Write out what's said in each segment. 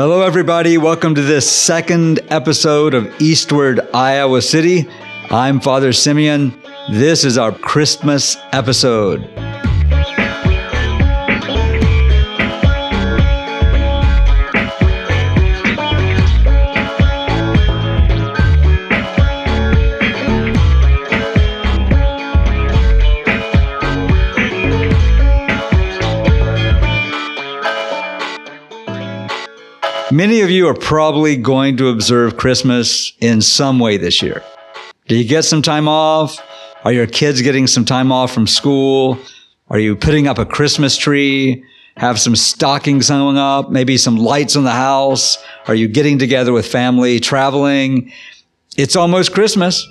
Hello, everybody. Welcome to this second episode of Eastward Iowa City. I'm Father Simeon. This is our Christmas episode. Many of you are probably going to observe Christmas in some way this year. Do you get some time off? Are your kids getting some time off from school? Are you putting up a Christmas tree? Have some stockings hung up? Maybe some lights on the house? Are you getting together with family, traveling? It's almost Christmas.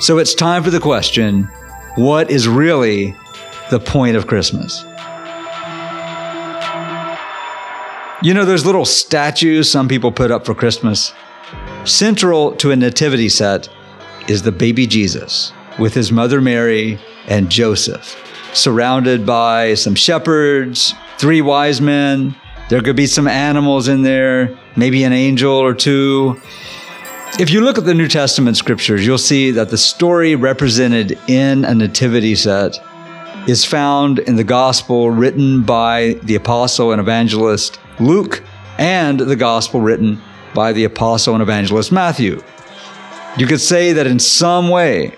So it's time for the question, what is really the point of Christmas? You know, those little statues some people put up for Christmas? Central to a nativity set is the baby Jesus with his mother Mary and Joseph, surrounded by some shepherds, three wise men. There could be some animals in there, maybe an angel or two. If you look at the New Testament scriptures, you'll see that the story represented in a nativity set is found in the gospel written by the apostle and evangelist Luke and the gospel written by the apostle and evangelist Matthew. You could say that in some way,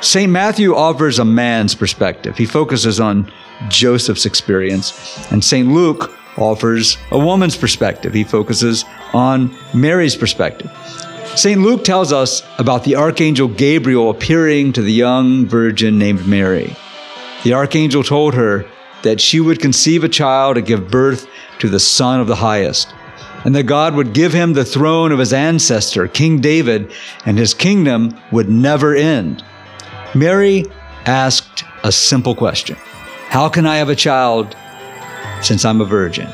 St. Matthew offers a man's perspective. He focuses on Joseph's experience, and St. Luke offers a woman's perspective. He focuses on Mary's perspective. St. Luke tells us about the archangel Gabriel appearing to the young virgin named Mary. The archangel told her that she would conceive a child and give birth to the Son of the Highest, and that God would give him the throne of his ancestor, King David, and his kingdom would never end. Mary asked a simple question How can I have a child since I'm a virgin?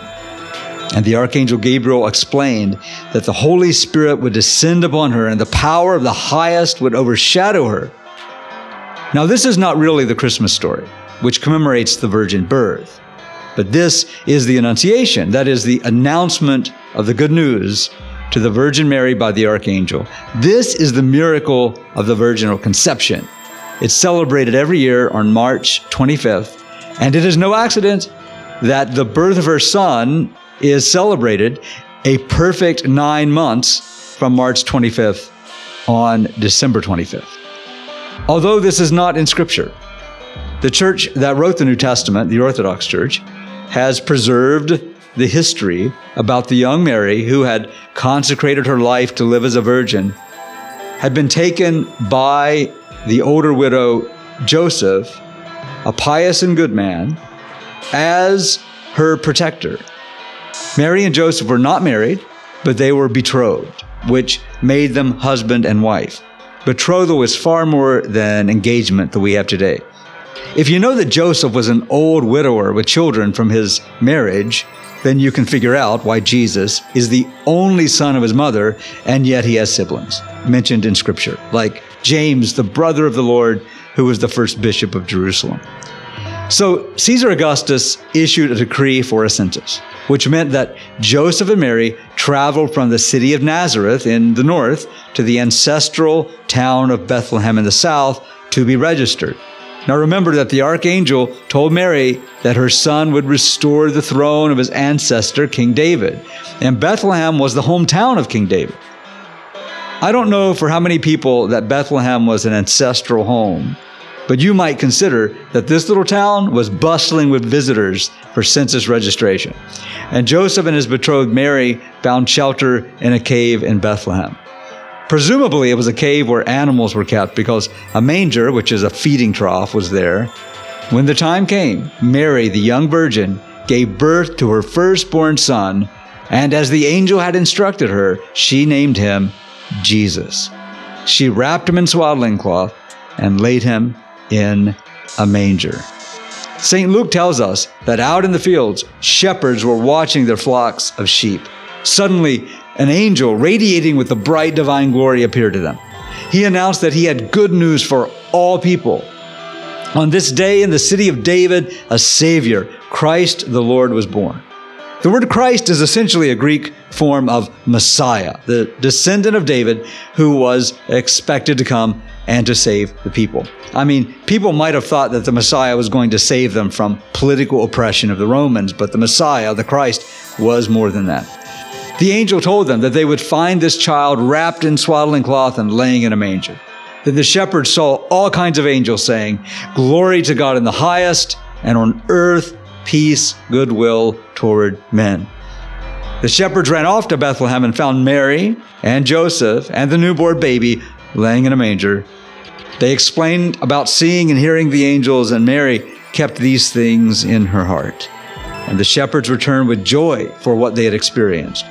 And the Archangel Gabriel explained that the Holy Spirit would descend upon her and the power of the highest would overshadow her. Now, this is not really the Christmas story, which commemorates the virgin birth. But this is the Annunciation, that is the announcement of the good news to the Virgin Mary by the Archangel. This is the miracle of the virginal conception. It's celebrated every year on March 25th, and it is no accident that the birth of her son is celebrated a perfect nine months from March 25th on December 25th. Although this is not in Scripture, the church that wrote the New Testament, the Orthodox Church, has preserved the history about the young Mary who had consecrated her life to live as a virgin, had been taken by the older widow Joseph, a pious and good man, as her protector. Mary and Joseph were not married, but they were betrothed, which made them husband and wife. Betrothal was far more than engagement that we have today. If you know that Joseph was an old widower with children from his marriage, then you can figure out why Jesus is the only son of his mother, and yet he has siblings mentioned in Scripture, like James, the brother of the Lord, who was the first bishop of Jerusalem. So Caesar Augustus issued a decree for a census, which meant that Joseph and Mary traveled from the city of Nazareth in the north to the ancestral town of Bethlehem in the south to be registered. Now remember that the archangel told Mary that her son would restore the throne of his ancestor, King David. And Bethlehem was the hometown of King David. I don't know for how many people that Bethlehem was an ancestral home, but you might consider that this little town was bustling with visitors for census registration. And Joseph and his betrothed Mary found shelter in a cave in Bethlehem. Presumably, it was a cave where animals were kept because a manger, which is a feeding trough, was there. When the time came, Mary, the young virgin, gave birth to her firstborn son, and as the angel had instructed her, she named him Jesus. She wrapped him in swaddling cloth and laid him in a manger. St. Luke tells us that out in the fields, shepherds were watching their flocks of sheep. Suddenly, an angel radiating with the bright divine glory appeared to them. He announced that he had good news for all people. On this day in the city of David, a Savior, Christ the Lord, was born. The word Christ is essentially a Greek form of Messiah, the descendant of David who was expected to come and to save the people. I mean, people might have thought that the Messiah was going to save them from political oppression of the Romans, but the Messiah, the Christ, was more than that. The angel told them that they would find this child wrapped in swaddling cloth and laying in a manger. Then the shepherds saw all kinds of angels saying, Glory to God in the highest, and on earth peace, goodwill toward men. The shepherds ran off to Bethlehem and found Mary and Joseph and the newborn baby laying in a manger. They explained about seeing and hearing the angels, and Mary kept these things in her heart. And the shepherds returned with joy for what they had experienced.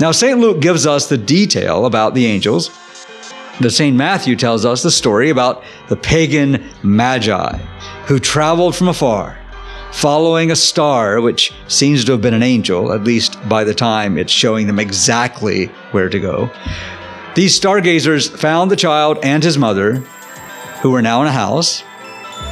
Now, St. Luke gives us the detail about the angels. The St. Matthew tells us the story about the pagan magi who traveled from afar following a star, which seems to have been an angel, at least by the time it's showing them exactly where to go. These stargazers found the child and his mother, who were now in a house.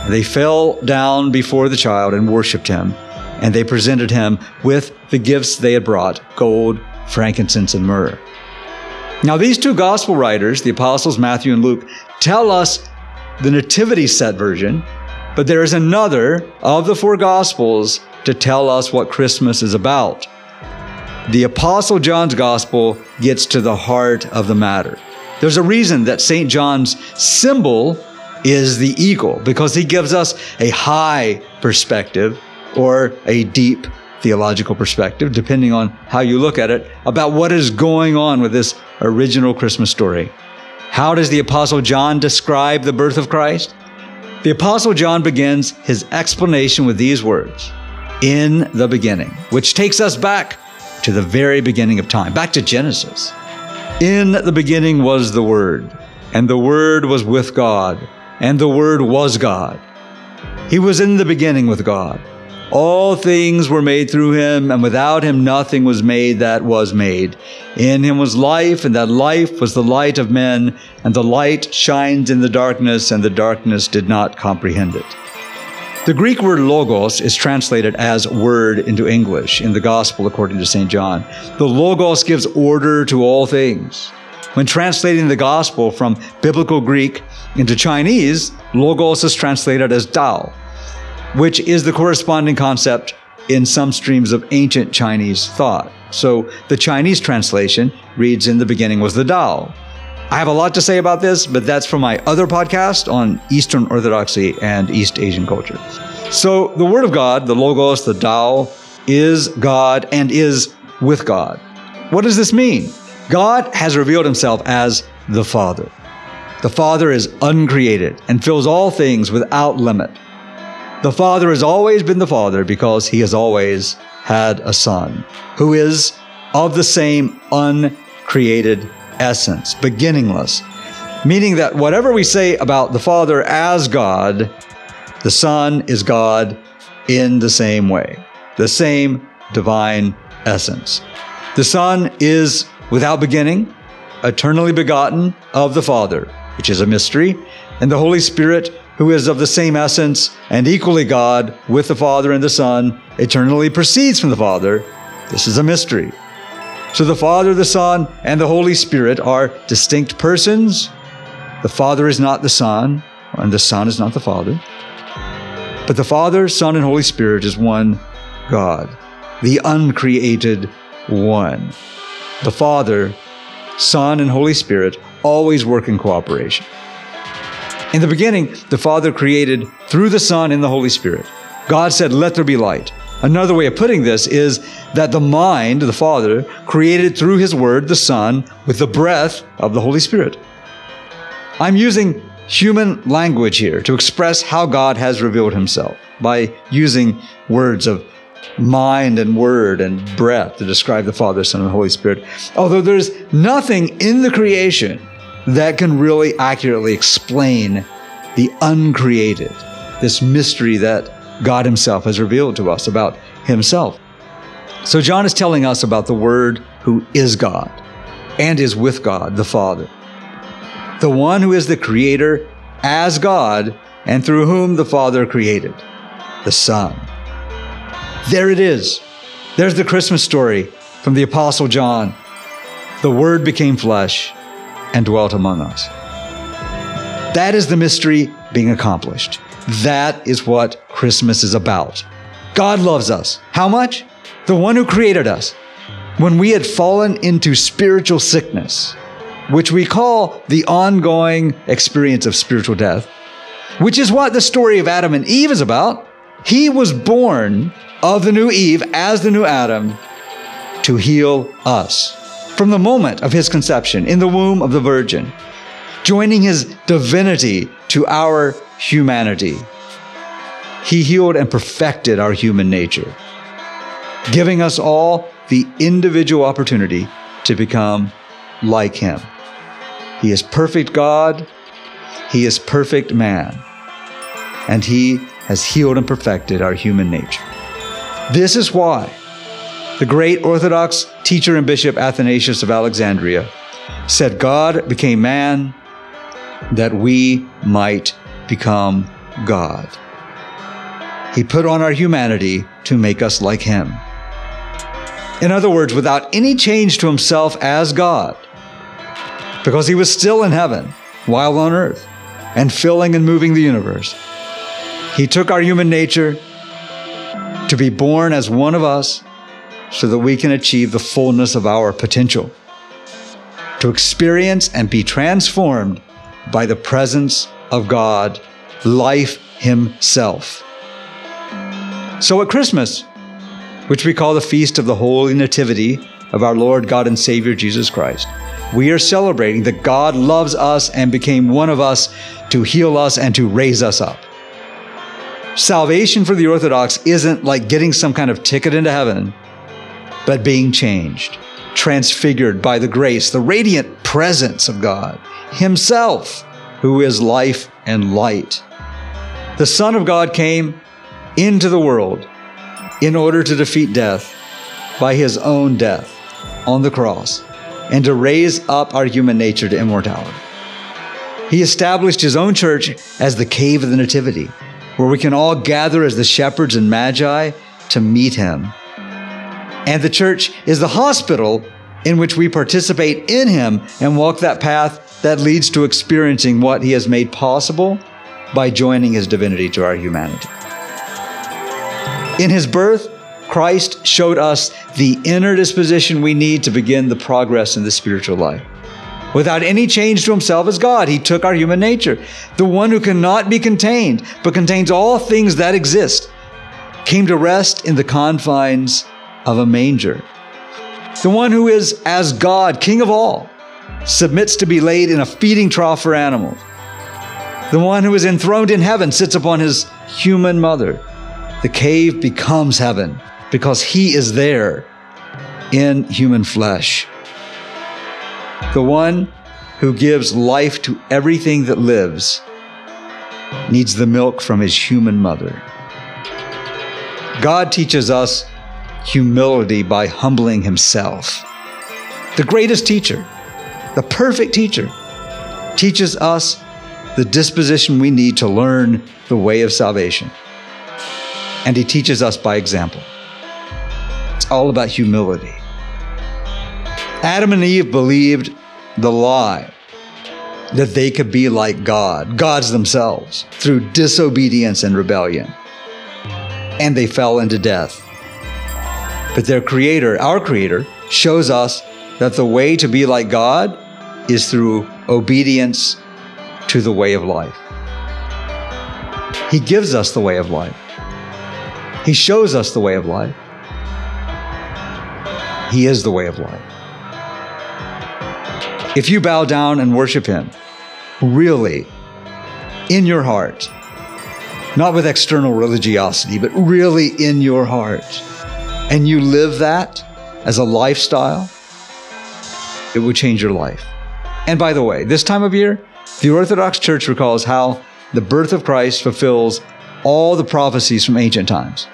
They fell down before the child and worshiped him, and they presented him with the gifts they had brought gold, frankincense, and myrrh. Now, these two gospel writers, the apostles Matthew and Luke, tell us the nativity set version but there is another of the four Gospels to tell us what Christmas is about. The Apostle John's Gospel gets to the heart of the matter. There's a reason that St. John's symbol is the eagle, because he gives us a high perspective or a deep theological perspective, depending on how you look at it, about what is going on with this original Christmas story. How does the Apostle John describe the birth of Christ? The Apostle John begins his explanation with these words In the beginning, which takes us back to the very beginning of time, back to Genesis. In the beginning was the Word, and the Word was with God, and the Word was God. He was in the beginning with God. All things were made through him, and without him nothing was made that was made. In him was life, and that life was the light of men, and the light shines in the darkness, and the darkness did not comprehend it. The Greek word logos is translated as word into English in the Gospel according to St. John. The logos gives order to all things. When translating the Gospel from Biblical Greek into Chinese, logos is translated as Tao which is the corresponding concept in some streams of ancient Chinese thought. So the Chinese translation reads In the beginning was the Tao. I have a lot to say about this, but that's from my other podcast on Eastern Orthodoxy and East Asian culture. So the Word of God, the Logos, the Tao, is God and is with God. What does this mean? God has revealed himself as the Father. The Father is uncreated and fills all things without limit. The Father has always been the Father because he has always had a Son who is of the same uncreated essence, beginningless, meaning that whatever we say about the Father as God, the Son is God in the same way, the same divine essence. The Son is without beginning, eternally begotten of the Father, which is a mystery, and the Holy Spirit who is of the same essence and equally God with the Father and the Son, eternally proceeds from the Father. This is a mystery. So the Father, the Son, and the Holy Spirit are distinct persons. The Father is not the Son, and the Son is not the Father. But the Father, Son, and Holy Spirit is one God, the uncreated one. The Father, Son, and Holy Spirit always work in cooperation. In the beginning, the Father created through the Son and the Holy Spirit. God said, Let there be light. Another way of putting this is that the mind, the Father, created through His Word, the Son, with the breath of the Holy Spirit. I'm using human language here to express how God has revealed Himself by using words of mind and word and breath to describe the Father, Son, and Holy Spirit. Although there's nothing in the creation that can really accurately explain the uncreated, this mystery that God Himself has revealed to us about Himself. So, John is telling us about the Word who is God and is with God, the Father. The one who is the Creator as God and through whom the Father created, the Son. There it is. There's the Christmas story from the Apostle John. The Word became flesh and dwelt among us. That is the mystery being accomplished. That is what Christmas is about. God loves us. How much? The one who created us. When we had fallen into spiritual sickness, which we call the ongoing experience of spiritual death, which is what the story of Adam and Eve is about. He was born of the new Eve as the new Adam to heal us from the moment of his conception in the womb of the Virgin, joining his divinity to our humanity. He healed and perfected our human nature, giving us all the individual opportunity to become like him. He is perfect God. He is perfect man. And he has healed and perfected our human nature. This is why the great Orthodox teacher and bishop Athanasius of Alexandria said God became man that we might become God. He put on our humanity to make us like him. In other words, without any change to himself as God, because he was still in heaven while on earth and filling and moving the universe. He took our human nature to be born as one of us so that we can achieve the fullness of our potential, to experience and be transformed by the presence of God, life Himself. So at Christmas, which we call the Feast of the Holy Nativity of our Lord God and Savior Jesus Christ, we are celebrating that God loves us and became one of us to heal us and to raise us up. Salvation for the Orthodox isn't like getting some kind of ticket into heaven but being changed, transfigured by the grace, the radiant presence of God Himself, who is life and light. The Son of God came into the world in order to defeat death by His own death on the cross and to raise up our human nature to immortality. He established His own church as the cave of the Nativity, where we can all gather as the shepherds and magi to meet Him and the church is the hospital in which we participate in Him and walk that path that leads to experiencing what He has made possible by joining His divinity to our humanity. In His birth, Christ showed us the inner disposition we need to begin the progress in the spiritual life. Without any change to himself as God, he took our human nature. The one who cannot be contained, but contains all things that exist, came to rest in the confines of a manger. The one who is as God, King of all, submits to be laid in a feeding trough for animals. The one who is enthroned in heaven sits upon his human mother. The cave becomes heaven because he is there in human flesh. The one who gives life to everything that lives needs the milk from his human mother. God teaches us humility by humbling himself. The greatest teacher, the perfect teacher, teaches us the disposition we need to learn the way of salvation. And he teaches us by example. It's all about humility. Adam and Eve believed the lie that they could be like God, gods themselves, through disobedience and rebellion. And they fell into death. But their creator, our creator, shows us that the way to be like God is through obedience to the way of life. He gives us the way of life. He shows us the way of life. He is the way of life. If you bow down and worship Him, really, in your heart, not with external religiosity, but really in your heart, and you live that as a lifestyle, it will change your life. And by the way, this time of year, the Orthodox Church recalls how the birth of Christ fulfills all the prophecies from ancient times.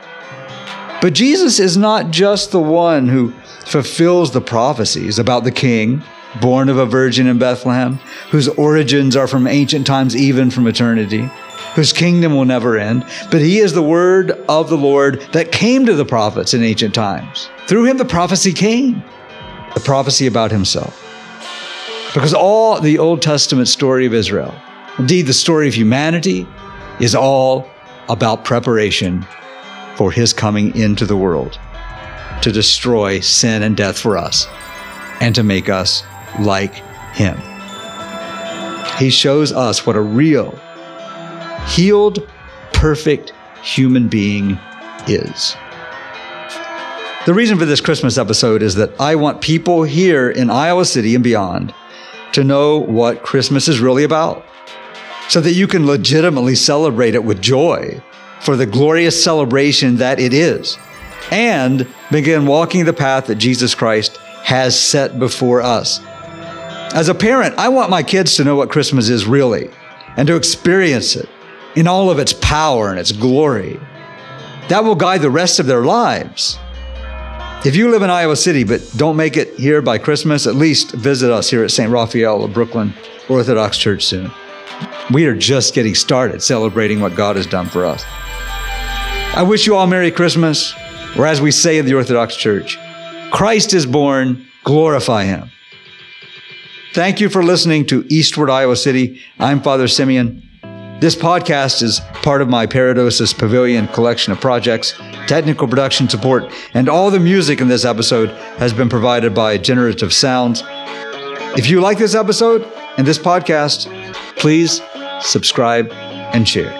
But Jesus is not just the one who fulfills the prophecies about the king born of a virgin in Bethlehem, whose origins are from ancient times, even from eternity. Whose kingdom will never end, but he is the word of the Lord that came to the prophets in ancient times. Through him, the prophecy came, the prophecy about himself. Because all the Old Testament story of Israel, indeed the story of humanity, is all about preparation for his coming into the world to destroy sin and death for us and to make us like him. He shows us what a real, healed, perfect human being is. The reason for this Christmas episode is that I want people here in Iowa City and beyond to know what Christmas is really about so that you can legitimately celebrate it with joy for the glorious celebration that it is and begin walking the path that Jesus Christ has set before us. As a parent, I want my kids to know what Christmas is really and to experience it in all of its power and its glory. That will guide the rest of their lives. If you live in Iowa City but don't make it here by Christmas, at least visit us here at St. Raphael of Brooklyn Orthodox Church soon. We are just getting started celebrating what God has done for us. I wish you all Merry Christmas, or as we say in the Orthodox Church, Christ is born, glorify him. Thank you for listening to Eastward Iowa City. I'm Father Simeon. This podcast is part of my Paradosis Pavilion collection of projects. Technical production support and all the music in this episode has been provided by Generative Sounds. If you like this episode and this podcast, please subscribe and share.